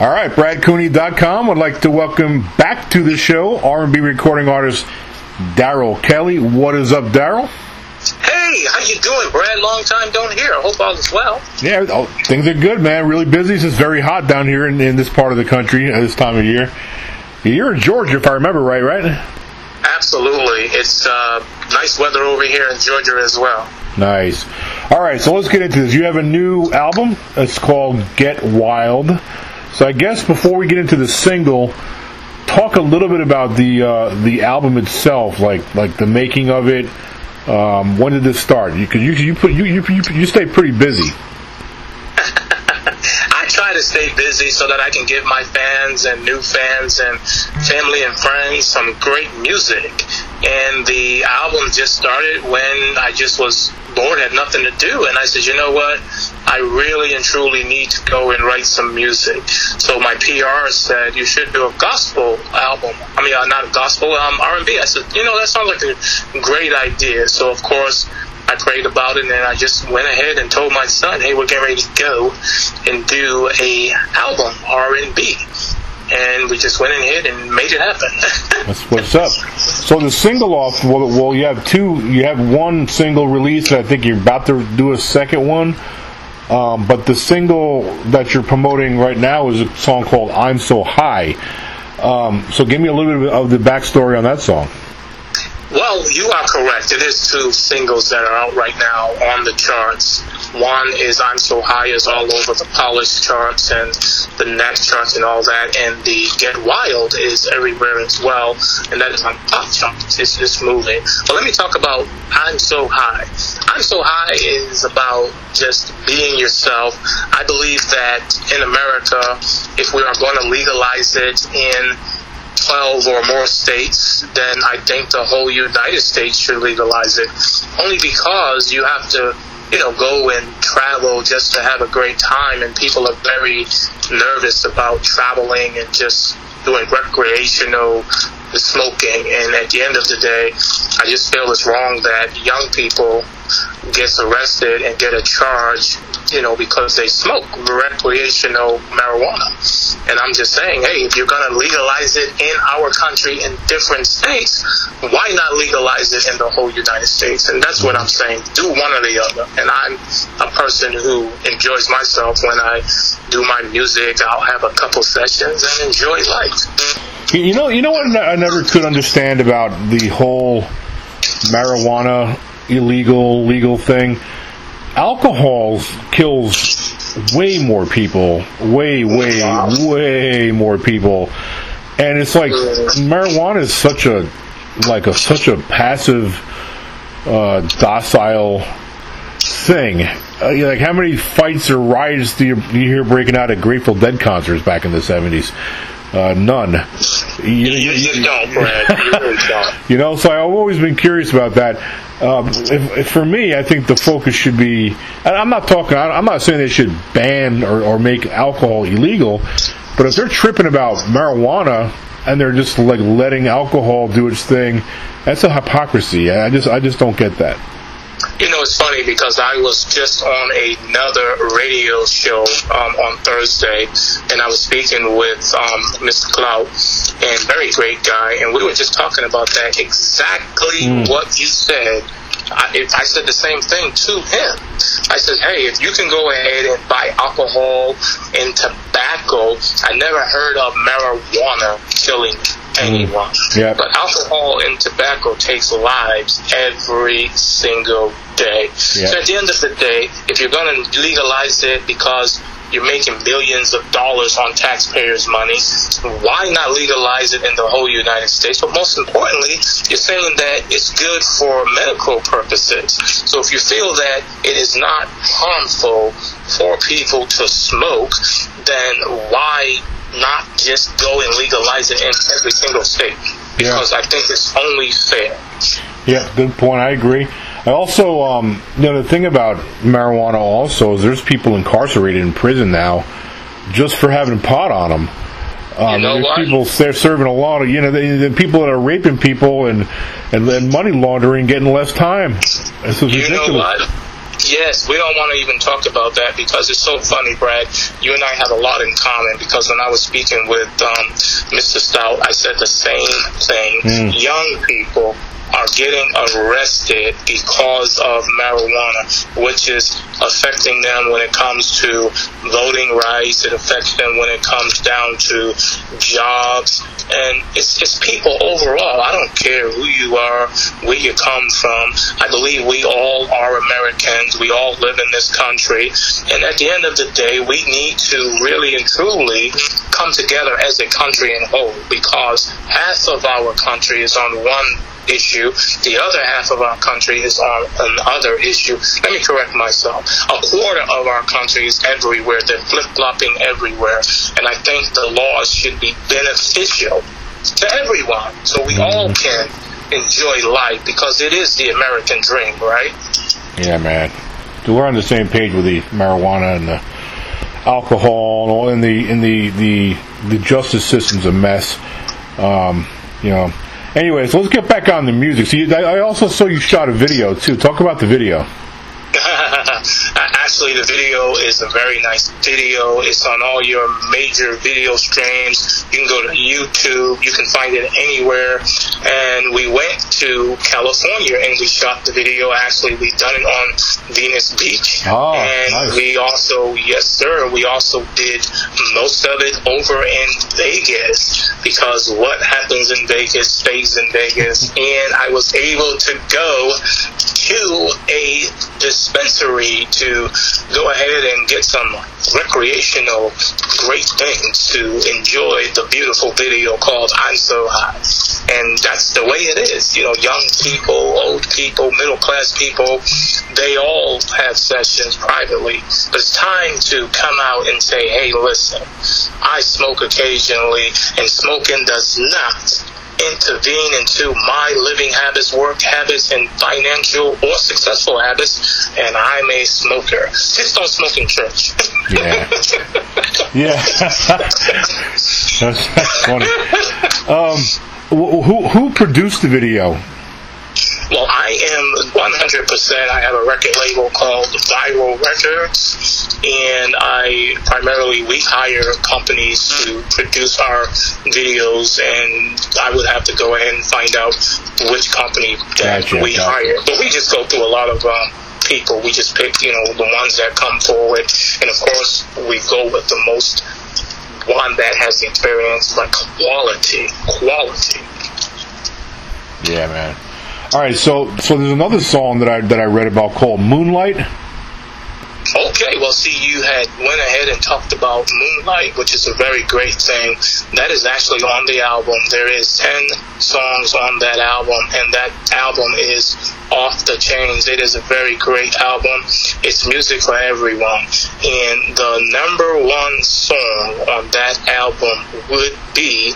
All right, BradCooney.com would like to welcome back to the show R&B recording artist Daryl Kelley. What is up, Daryl? Hey, how you doing, Brad? Long time don't hear. I hope all is well. Yeah, oh, things are good, man. Really busy. It's very hot down here in, in this part of the country at this time of year. You're in Georgia, if I remember right, right? Absolutely. It's uh, nice weather over here in Georgia as well. Nice. All right, so let's get into this. You have a new album. It's called Get Wild. So I guess before we get into the single, talk a little bit about the uh, the album itself, like like the making of it. Um, when did this start? You you you put you you, you stay pretty busy. I try to stay busy so that I can give my fans and new fans and family and friends some great music. And the album just started when I just was bored, had nothing to do, and I said, you know what? I really and truly need to go and write some music. So my PR said you should do a gospel album. I mean, uh, not a gospel, um, R&B. I said, you know, that sounds like a great idea. So of course. I prayed about it and I just went ahead and told my son, "Hey, we're getting ready to go and do a album R&B." and we just went ahead and made it happen. That's what's up. So the single off, well, well, you have two. You have one single release. and I think you're about to do a second one. Um, but the single that you're promoting right now is a song called "I'm So High." Um, so give me a little bit of the backstory on that song. Well, you are correct. It is two singles that are out right now on the charts. One is I'm So High is all over the Polish charts and the next charts and all that. And the Get Wild is everywhere as well. And that is on pop charts. It's just moving. But let me talk about I'm So High. I'm So High is about just being yourself. I believe that in America, if we are going to legalize it in 12 or more states, then I think the whole United States should legalize it. Only because you have to, you know, go and travel just to have a great time, and people are very nervous about traveling and just doing recreational smoking. And at the end of the day, I just feel it's wrong that young people gets arrested and get a charge, you know, because they smoke recreational marijuana. And I'm just saying, hey, if you're going to legalize it in our country in different states, why not legalize it in the whole United States? And that's what I'm saying. Do one or the other. And I'm a person who enjoys myself when I do my music. I'll have a couple sessions and enjoy life. You know, you know what I never could understand about the whole marijuana illegal legal thing. Alcohol kills way more people, way way way more people, and it's like marijuana is such a like a such a passive, uh, docile thing. Uh, like how many fights or riots do you, do you hear breaking out at Grateful Dead concerts back in the seventies? Uh, none. You, you, you don't, Brad. You don't. you know, so I've always been curious about that. Um, if, if for me, I think the focus should be. I'm not talking. I'm not saying they should ban or, or make alcohol illegal, but if they're tripping about marijuana and they're just like letting alcohol do its thing, that's a hypocrisy. I just I just don't get that. You know, it's funny because I was just on another radio show um, on Thursday, and I was speaking with um, Mr. Clout, and very great guy, and we were just talking about that exactly Mm. what you said. I, it, I said the same thing to him. I said, hey, if you can go ahead and buy alcohol and tobacco, I never heard of marijuana killing anyone. Yeah. But alcohol and tobacco takes lives every single day. Yeah. So at the end of the day, if you're going to legalize it because you're making billions of dollars on taxpayers' money, why not legalize it in the whole United States? But most importantly, you're saying that it's good for medical purposes. So if you feel that it is not harmful for people to smoke, then why not just go and legalize it in every single state? Because I think it's only fair. Yeah, good point. I agree. I also, um, you know, the thing about marijuana also is there's people incarcerated in prison now just for having pot on them. Um, You know there's people they're serving a lot of you know the, the people that are raping people and and then money laundering getting less time. This is You ridiculous. Yes, we don't want to even talk about that because it's so funny, Brad. You and I have a lot in common because when I was speaking with um, Mr. Stout, I said the same thing. Mm. Young people are getting arrested because of marijuana, which is affecting them when it comes to voting rights. It affects them when it comes down to jobs. And it's, it's people overall. I don't care who you are, where you come from. I believe we all are Americans. We all live in this country. And at the end of the day, we need to really and truly come together as a country and whole because half of our country is on one issue. The other half of our country is on another issue. Let me correct myself. A quarter of our country is everywhere. They're flip flopping everywhere. And I think the laws should be beneficial to everyone so we all can enjoy life because it is the American dream, right? Yeah, man. So we're on the same page with the marijuana and the alcohol and all, in the in the the the justice system's a mess. Um, you know. Anyways, let's get back on the music. See, I I also saw you shot a video too. Talk about the video. The video is a very nice video. It's on all your major video streams. You can go to YouTube. You can find it anywhere. And we went to California and we shot the video. Actually, we done it on Venice Beach. Oh, and nice. we also, yes, sir, we also did most of it over in Vegas because what happens in Vegas stays in Vegas. and I was able to go to a dispensary to go ahead and get some recreational great things to enjoy the beautiful video called I'm So High. And that's the way it is. You know, young people, old people, middle class people, they all have sessions privately. But it's time to come out and say, hey, listen, I smoke occasionally, and smoking does not intervene into my living habits, work habits, and financial or successful habits, and I'm a smoker. Just don't smoke in church. Yeah. Yeah. that's, that's funny. Um, who who produced the video? Well, I am 100%. I have a record label called Viral Records, and I primarily we hire companies to produce our videos, and I would have to go ahead and find out which company that Gotcha, we gotcha. hire. But we just go through a lot of um, people. We just pick, you know, the ones that come forward, and of course, we go with the most one that has the experience, like quality, quality. Yeah, man. All right, so so there's another song that I that I read about called Moonlight. Okay, well, see, you had went ahead and talked about Moonlight, which is a very great thing. That is actually on the album. There is ten songs on that album, and that album is off the chains. It is a very great album. It's music for everyone, and the number one song on that album would be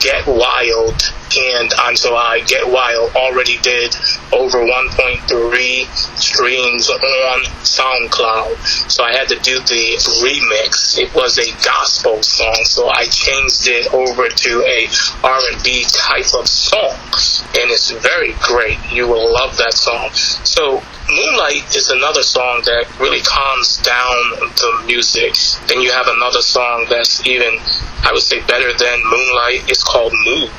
Get Wild and So I Get Wild already did over 1.3 streams on SoundCloud. So I had to do the remix. It was a gospel song, so I changed it over to a R&B type of song, and it's very great. You will love that song. So Moonlight is another song that really calms down the music. Then you have another song that's even, I would say, better than Moonlight. It's called Mood.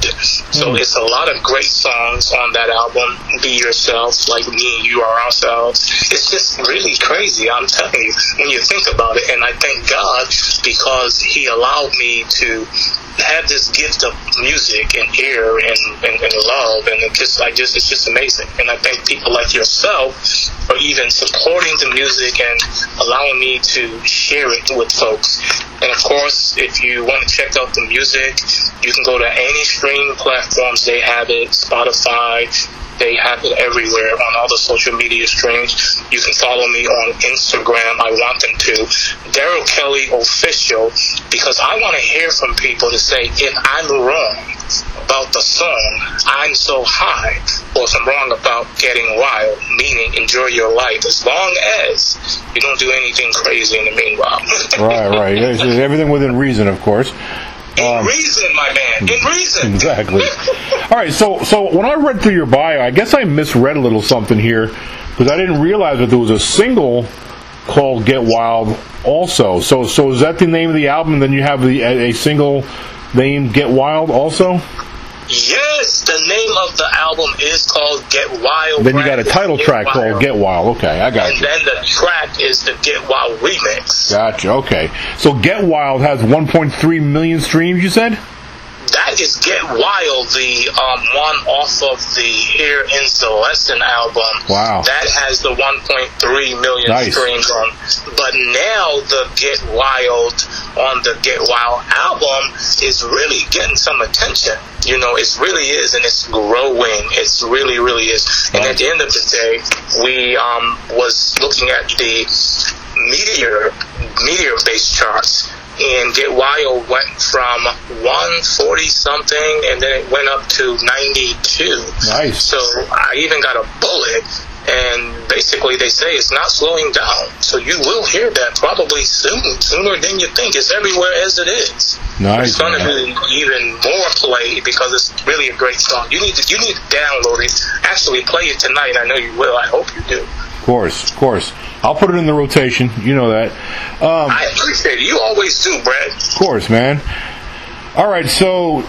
So hmm. it's a lot of great songs on that album. Be yourself, like me and you are ourselves. It's just really crazy. I'm telling you, when you think about it. And I thank God because He allowed me to have this gift of music and ear and, and, and love and it just I just it's just amazing and I thank people like yourself for even supporting the music and allowing me to share it with folks. And of course if you want to check out the music you can go to any streaming platforms. They have it Spotify they have it everywhere on all the social media streams. You can follow me on Instagram. I want them to. Daryl Kelley Official, because I want to hear from people to say if I'm wrong about the song, I'm so high, or if I'm wrong about getting wild, meaning enjoy your life, as long as you don't do anything crazy in the meanwhile. Right, right. Everything within reason, of course. In Um, reason, my man. In reason. Exactly. All right, so so when I read through your bio, I guess I misread a little something here because I didn't realize that there was a single called "Get Wild" also. So, so is that the name of the album? Then you have the a, a single named "Get Wild" also. Yes, the name of the album is called Get Wild. Then you got a title Get track Wild. called "Get Wild." Okay, I got And you. then the track is the Get Wild remix. Gotcha. Okay, so "Get Wild" has 1.3 million streams. You said. That is Get Wild, the um, one off of the Here in Celestin album. Wow. That has the 1.3 million Nice. streams on. But now the Get Wild on the Get Wild album is really getting some attention. You know, it really is, and it's growing. It's really, really is. And at the end of the day, we um, was looking at the meteor meteor based charts and Get Wild went from 140 something and then it went up to 92. Nice. So I even got a bullet and basically they say it's not slowing down. So you will hear that probably soon, sooner than you think. It's everywhere as it is. Nice. It's going to be even more played because it's really a great song. You need to you need to download it. Actually, play it tonight. I know you will. I hope you do. Of course, of course. I'll put it in the rotation. You know that. Um, I appreciate it. You always do, Brad. Of course, man. All right, so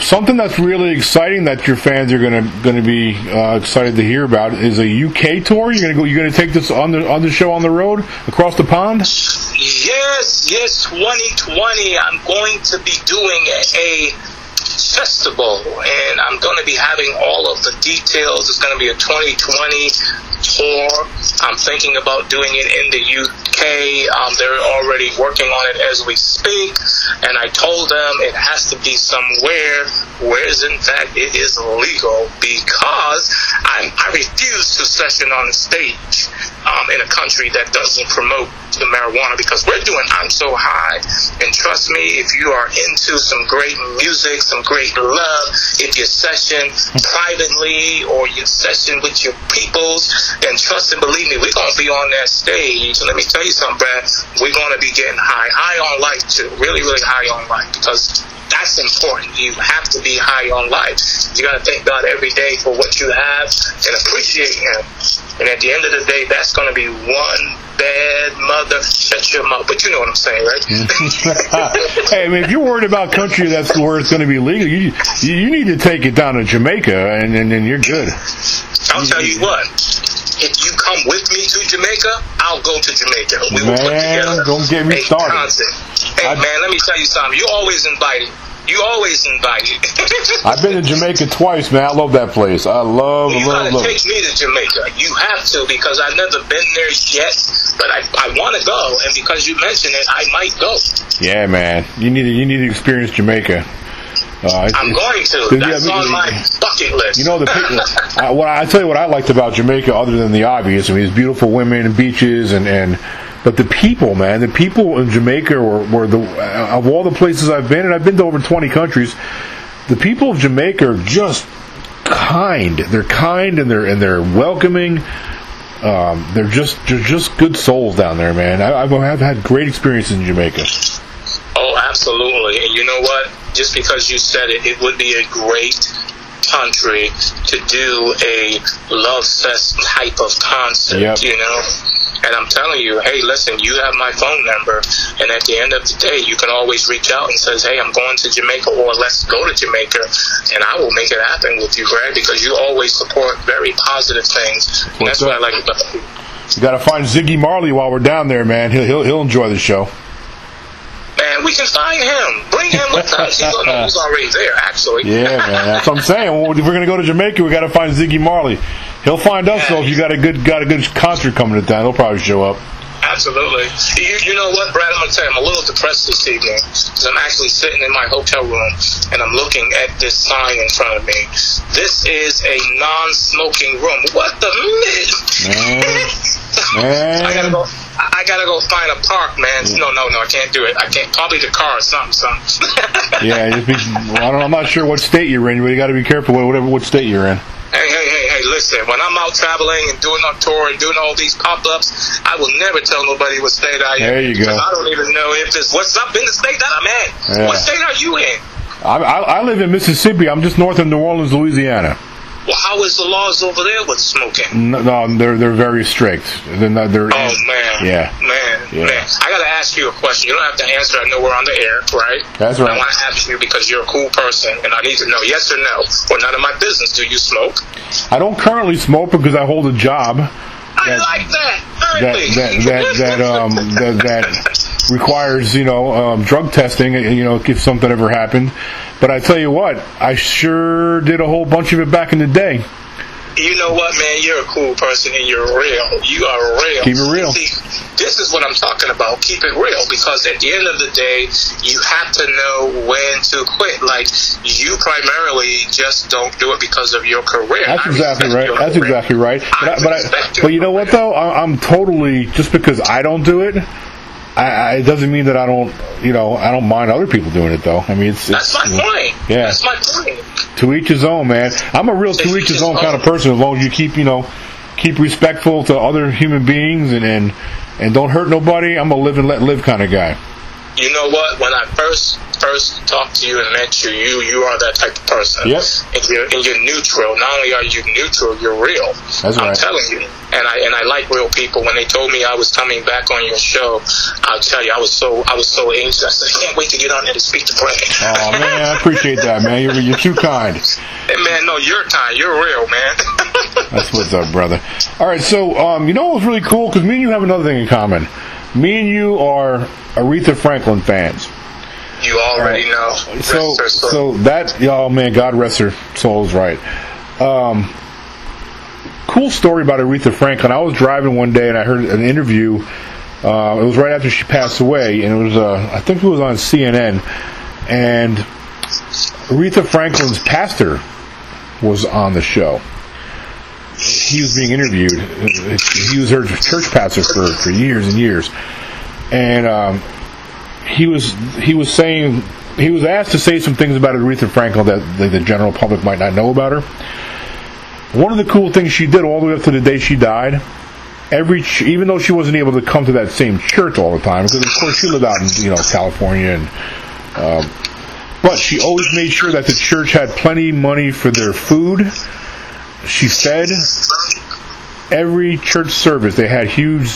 something that's really exciting that your fans are gonna gonna be uh, excited to hear about is a UK tour. You're gonna go. You're gonna take this on the on the show on the road across the pond. Yes, yes, 2020. I'm going to be doing a, a festival, and I'm going to be having all of the details. It's going to be a 2020 tour. I'm thinking about doing it in the UK. Um, they're already working on it as we speak, and I told them it has to be somewhere where, in fact, it is legal because I'm, I refuse to session on stage um, in a country that doesn't promote the marijuana because we're doing I'm So High. And trust me, if you are into some great music, some great love, if you session privately or you session with your peoples, then trust and believe me, we're going to be on that stage. And let me tell you something, Brad, we're going to be getting high. High on life, too. Really, really high on life because that's important. You have to be high on life. You got to thank God every day for what you have and appreciate Him. And at the end of the day, that's going to be one bad mother. Shut your mouth. But you know what I'm saying, right? hey, I mean, if you're worried about country that's where it's going to be legal, you you you need to take it down to Jamaica, and and, and you're good. I'll tell you what. If you come with me to Jamaica, I'll go to Jamaica. We will put together don't get me a started. concert. Hey, I- man, let me tell you something. You're always invited. You always invited. I've been to Jamaica twice, man. I love that place. I love, You love, gotta love. take me to Jamaica. You have to because I've never been there yet, but I, I want to go, and because you mentioned it, I might go. Yeah, man. You need to you need to experience Jamaica. Uh, I'm going to. Yeah, That's but- on my bucket list. You know the I, what I tell you what I liked about Jamaica, other than the obvious. I mean, it's beautiful women and beaches, and and but the people, man, the people in Jamaica were, were the uh, of all the places I've been, and I've been to over twenty countries. The people of Jamaica are just kind. They're kind and they're and they're welcoming. Um, they're just they're just good souls down there, man. I, I've, I've had great experiences in Jamaica. Oh, absolutely. And you know what? Just because you said it, it would be a great country to do a love fest type of concert. Yep. You know. And I'm telling you, hey, listen, you have my phone number, and at the end of the day, you can always reach out and says, hey, I'm going to Jamaica, or let's go to Jamaica, and I will make it happen with you, Brad, because you always support very positive things. That's what I like about you. You got to find Ziggy Marley while we're down there, man. He'll he'll, he'll enjoy the show. Man, we can find him. Bring him with us. He's, he's already there, actually. Yeah, man. That's what I'm saying. Well, if we're gonna go to Jamaica, we got to find Ziggy Marley. He'll find us though. If you got a good got a good concert coming to town, he'll probably show up. Absolutely. You, you know what, Brad? I'm going to tell you, I'm a little depressed this evening because I'm actually sitting in my hotel room and I'm looking at this sign in front of me. This is a non-smoking room. What the Man. I gotta go. I gotta go find a park, man. No, no, no, I can't do it. I can't. Probably the car or something, something. Yeah, be, I don't, I'm not sure what state you're in, but you got to be careful with whatever what state you're in. Hey, hey, hey, hey, listen, when I'm out traveling and doing a tour and doing all these pop ups, I will never tell nobody what state I am. There you go. I don't even know if it's what's up in the state that I'm in. Yeah. What state are you in? I, I, I live in Mississippi. I'm just north of New Orleans, Louisiana. Well, how is the laws over there with smoking? No, no they're they're very strict. They're not, they're Oh man, Yeah. man, Yeah. man. I gotta ask you a question. You don't have to answer. I know we're on the air, right? That's right. I want to ask you because you're a cool person, and I need to know yes or no, or none of my business. Do you smoke? I don't currently smoke because I hold a job I That- like that. that that that that um that, that requires you know um, drug testing. You know, if something ever happened. But I tell you what, I sure did a whole bunch of it back in the day. You know what, man? You're a cool person and you're real. You are real. Keep it real. See, this is what I'm talking about. Keep it real because at the end of the day, you have to know when to quit. Like, you primarily just don't do it because of your career. That's I exactly right. That's career. exactly right. But I, but, I, but you know what though? I, I'm totally just because I don't do it. I, I, it doesn't mean that I don't, you know, I don't mind other people doing it though. I mean, it's, That's it's my point. Yeah. That's my point. to each his own, man. I'm a real to each his own kind of person as long as you keep, you know, keep respectful to other human beings and and, and don't hurt nobody. I'm a live and let live kind of guy. You know what? When I first first talked to you and met you, you you are that type of person. Yep. And you're and you're neutral. Not only are you neutral, you're real. That's I'm right. telling you. And I and I like real people. When they told me I was coming back on your show, I'll tell you, I was so I was so anxious. I said, I can't wait to get on there to speak to Brad. Oh man, I appreciate that, man. You're you're too kind. Hey, man, no, you're kind. You're real, man. That's what's up, brother. All right, so um, you know what was really cool because me and you have another thing in common. Me and you are Aretha Franklin fans. you already know. So, Rest her soul. so that, oh man, God rest her soul is right. Um, cool story about Aretha Franklin. I was driving one day and I heard an interview. Uh, it was right after she passed away, and it was, uh, I think it was on CNN. And Aretha Franklin's pastor was on the show. He was being interviewed. He was her church pastor for, for years and years. And um, he was he was saying he was asked to say some things about Aretha Franklin that the, the general public might not know about her. One of the cool things she did all the way up to the day she died, every even though she wasn't able to come to that same church all the time, because of course she lived out in you know California, and um, but she always made sure that the church had plenty of money for their food. She fed every church service. They had huge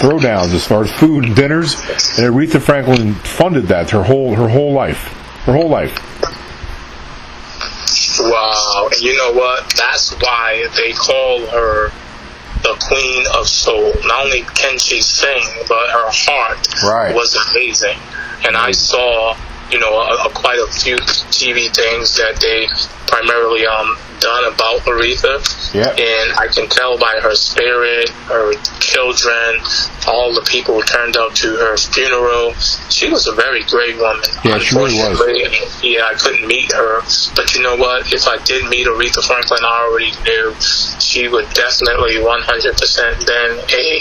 throwdowns as far as food and dinners, and Aretha Franklin funded that her whole her whole life, her whole life. Wow. And you know what? That's why they call her the Queen of Soul. Not only can she sing, but her heart Right. was amazing. And I saw, you know, a, a, quite a few TV things that they primarily um done about Aretha. Yeah. And I can tell by her spirit, her children, all the people who turned up to her funeral. She was a very great woman. Yeah, she really was. Yeah, I couldn't meet her. But you know what? If I did meet Aretha Franklin, I already knew she would definitely 100% been a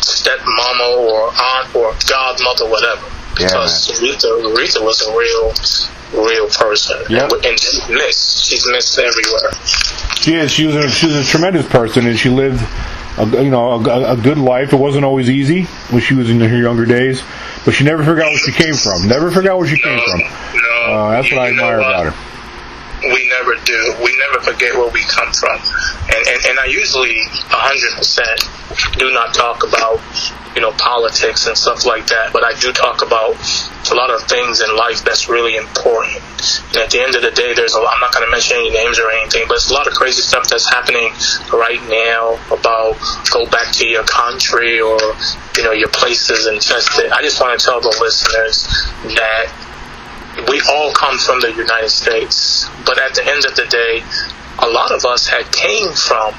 stepmama or aunt or godmother, whatever. Yeah, Because Aretha, Aretha was a real, real person. Yep. And, and she's missed. She's missed everywhere. She is. She was a, she was a tremendous person, and she lived, a, you know, a, a good life. It wasn't always easy when she was in her younger days, but she never forgot where she came from. Never forgot where she came from. no. Uh, that's what I admire what? about her. we never do. We never forget where we come from. And and, and I usually 100% do not talk about, you know, politics and stuff like that, but I do talk about a lot of things in life that's really important. And at the end of the day, there's a lot, I'm not going to mention any names or anything, but it's a lot of crazy stuff that's happening right now about go back to your country or, you know, your places and infested. I just want to tell the listeners that we all come from the United States, but at the end of the day, a lot of us had came from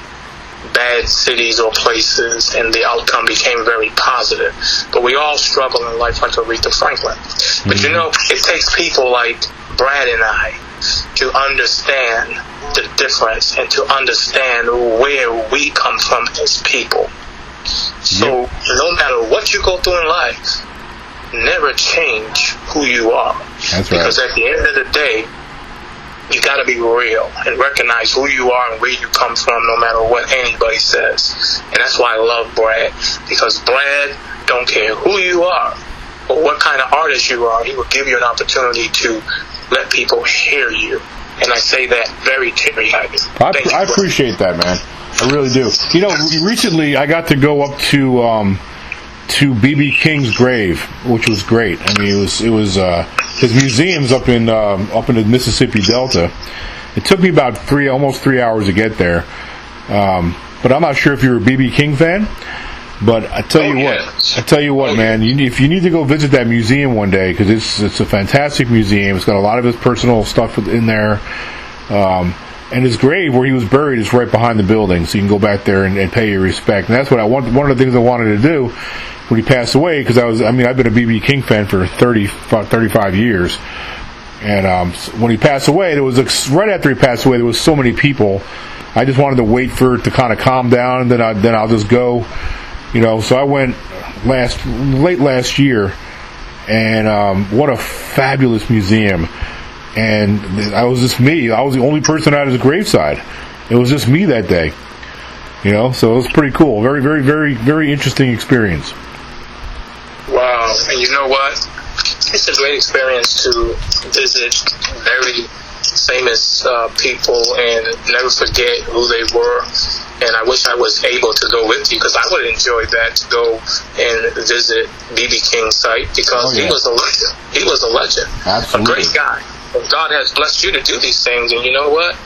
bad cities or places, and the outcome became very positive. But we all struggle in life like Aretha Franklin. But you mm-hmm. know, it takes people like Brad and I to understand the difference and to understand where we come from as people. So no matter what you go through in life, never change who you are. That's right. Because at the end of the day, you got to be real and recognize who you are and where you come from, no matter what anybody says. And that's why I love Brad because Brad don't care who you are or what kind of artist you are. He will give you an opportunity to let people hear you and I say that very teary eyed. I, I appreciate that, man. I really do. You know, recently I got to go up to um, to BB King's grave, which was great. I mean, it was it was uh, his museum's up in um, up in the Mississippi Delta. It took me about three, almost three hours to get there. Um, but I'm not sure if you're a BB King fan. But I tell you what, I tell you what, oh, man. You, if you need to go visit that museum one day, because it's it's a fantastic museum. It's got a lot of his personal stuff in there. Um, and his grave where he was buried is right behind the building, so you can go back there and, and pay your respect. And that's what I want. One of the things I wanted to do when he passed away, because I was, I mean, I've been a BB King fan for 30, 35 years. And um, when he passed away, there was right after he passed away, there was so many people. I just wanted to wait for it to kind of calm down, and then I, then I'll just go. You know, so I went last late last year, and um, what a fabulous museum! And I was just me. I was the only person at his graveside. It was just me that day. You know, so it was pretty cool. Very, very, very, very interesting experience. Wow! And you know what? It's a great experience to visit very famous uh, people and never forget who they were. And I wish I was able to go with you because I would enjoy that to go and visit BB King's site because oh, yeah. he was a legend. He was a legend. Absolutely. A great guy. God has blessed you to do these things, and you know what?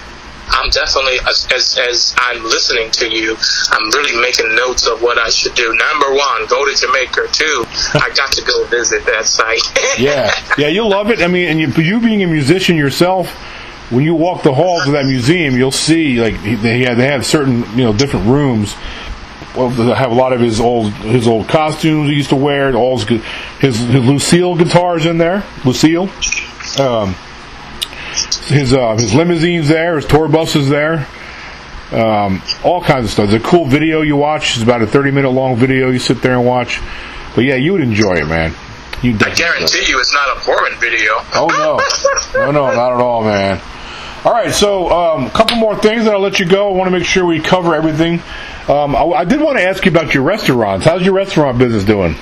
I'm definitely as, as, as I'm listening to you, I'm really making notes of what I should do. Number one, go to Jamaica. Two, I got to go visit that site. yeah, yeah, you'll love it. I mean, and you, you being a musician yourself, when you walk the halls of that museum, you'll see like they have, they have certain you know different rooms. Have a lot of his old his old costumes he used to wear. All his his, his Lucille guitars in there. Lucille. Um, his uh, his limousines there, his tour buses there, um, all kinds of stuff. It's a cool video you watch. It's about a thirty minute long video. You sit there and watch. But yeah, you would enjoy it, man. You I guarantee you, it's not a boring video. oh no, no, no, not at all, man. All right, so um, a couple more things, and I'll let you go. I want to make sure we cover everything. Um, I, I did want to ask you about your restaurants. How's your restaurant business doing?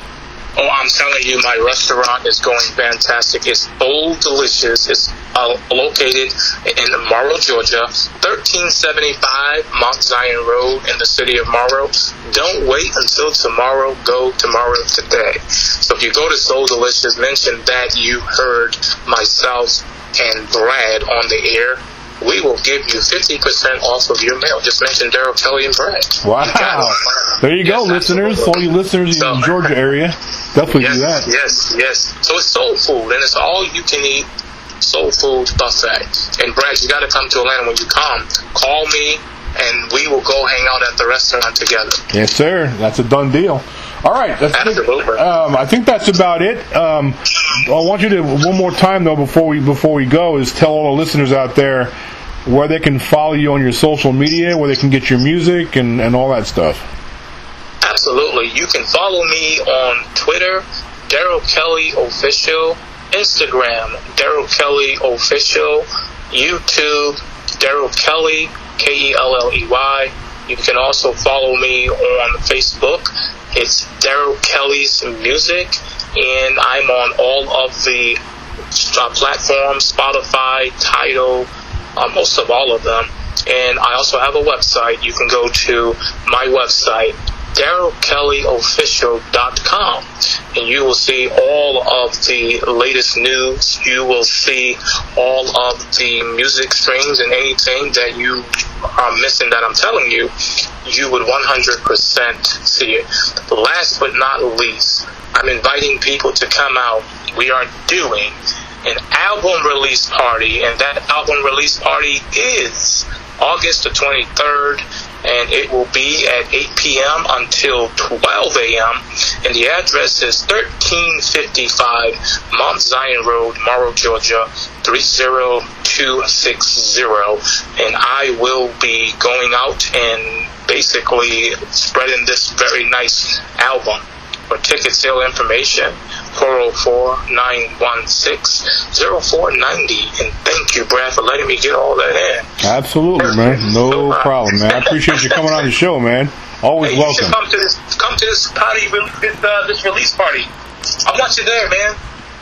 Oh, I'm telling you, my restaurant is going fantastic. It's Soul Delicious. It's uh, located in Morrow, Georgia, 1375 Mount Zion Road in the city of Morrow. Don't wait until tomorrow. Go tomorrow today. So if you go to Soul Delicious, mention that you heard myself and Brad on the air we will give you 50% off of your meal. Just mention Daryl Kelley and Brad. Wow. You there you yes, go, listeners. All you listeners so, in the Georgia area. Definitely yes, do that. Yes, yes. So it's soul food, and it's all you can eat soul food buffet. And Brad, you got to come to Atlanta when you come. Call me, and we will go hang out at the restaurant together. Yes, sir. That's a done deal. All right, that's Absolutely. Um, I think that's about it. Um, I want you to one more time though before we before we go is tell all the listeners out there where they can follow you on your social media, where they can get your music and, and all that stuff. Absolutely. You can follow me on Twitter, Daryl Kelley Official, Instagram, Daryl Kelley Official, YouTube, Daryl Kelley, K E L L E Y. You can also follow me on Facebook. It's Daryl Kelley's Music, and I'm on all of the uh, platforms Spotify, Tidal, uh, most of all of them. And I also have a website. You can go to my website, darylkellyofficial.com, and you will see all of the latest news. You will see all of the music streams and anything that you are missing that I'm telling you, you would 100% see it. Last but not least, I'm inviting people to come out. We are doing an album release party, and that album release party is August the 23rd, and it will be at 8 p.m. until 12 a.m. And the address is 1355 Mount Zion Road, Morrow, Georgia, 30260. And I will be going out and basically spreading this very nice album. For ticket sale information, 404-916-0490. And thank you, Brad, for letting me get all that in. Absolutely, man. No so, uh, problem, man. I appreciate you coming on the show, man. Always hey, welcome. come to this come to this party this, uh, this release party. I want you there, man.